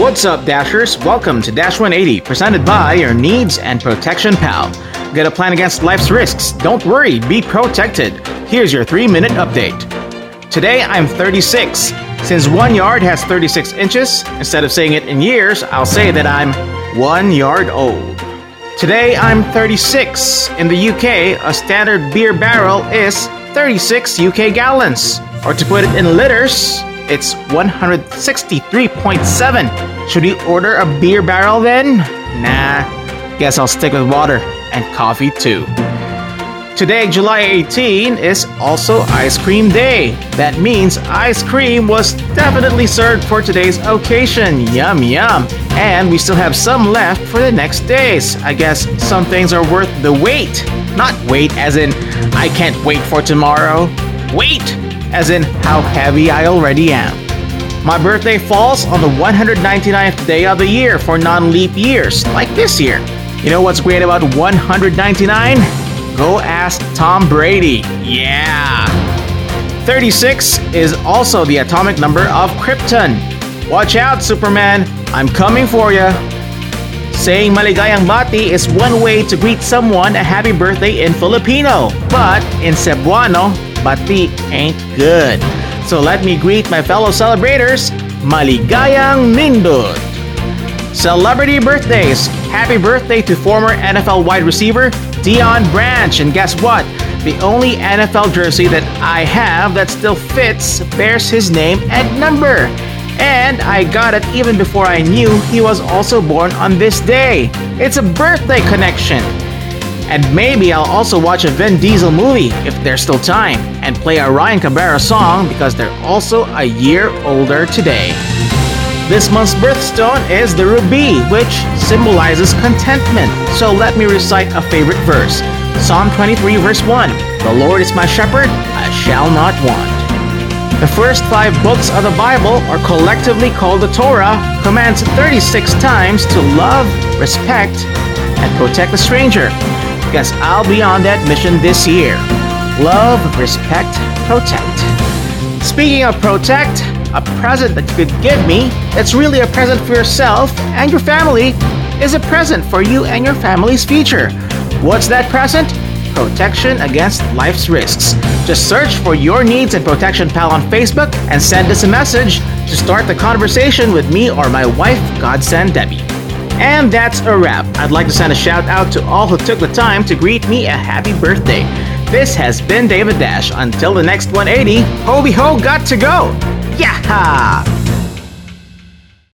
What's up, Dashers? Welcome to Dash 180, presented by your Needs and Protection Pal. Get a plan against life's risks. Don't worry, be protected. Here's your three minute update. Today I'm 36. Since one yard has 36 inches, instead of saying it in years, I'll say that I'm one yard old. Today I'm 36. In the UK, a standard beer barrel is 36 UK gallons. Or to put it in liters, it's 163.7. Should we order a beer barrel then? Nah, guess I'll stick with water and coffee too. Today, July 18, is also Ice Cream Day. That means ice cream was definitely served for today's occasion. Yum yum. And we still have some left for the next days. I guess some things are worth the wait. Not wait as in, I can't wait for tomorrow. Wait as in how heavy I already am. My birthday falls on the 199th day of the year for non leap years, like this year. You know what's great about 199? Go ask Tom Brady. Yeah! 36 is also the atomic number of Krypton. Watch out, Superman! I'm coming for ya! Saying maligayang bati is one way to greet someone a happy birthday in Filipino, but in Cebuano, bati ain't good. So let me greet my fellow celebrators, maligayang nindot! Celebrity birthdays! Happy birthday to former NFL wide receiver Deion Branch. And guess what? The only NFL jersey that I have that still fits bears his name and number. And I got it even before I knew he was also born on this day. It's a birthday connection. And maybe I'll also watch a Vin Diesel movie if there's still time, and play a Ryan Cabrera song because they're also a year older today. This month's birthstone is the ruby, which symbolizes contentment. So let me recite a favorite verse Psalm 23, verse 1 The Lord is my shepherd, I shall not want. The first five books of the Bible, are collectively called the Torah, commands 36 times to love, respect, and protect the stranger. Guess I'll be on that mission this year. Love, respect, protect. Speaking of protect, a present that you could give me that's really a present for yourself and your family is a present for you and your family's future. What's that present? Protection against life's risks. Just search for Your Needs and Protection Pal on Facebook and send us a message to start the conversation with me or my wife, Godsend Debbie. And that's a wrap. I'd like to send a shout out to all who took the time to greet me a happy birthday. This has been David Dash. Until the next 180, Hobie Ho got to go! Yaha!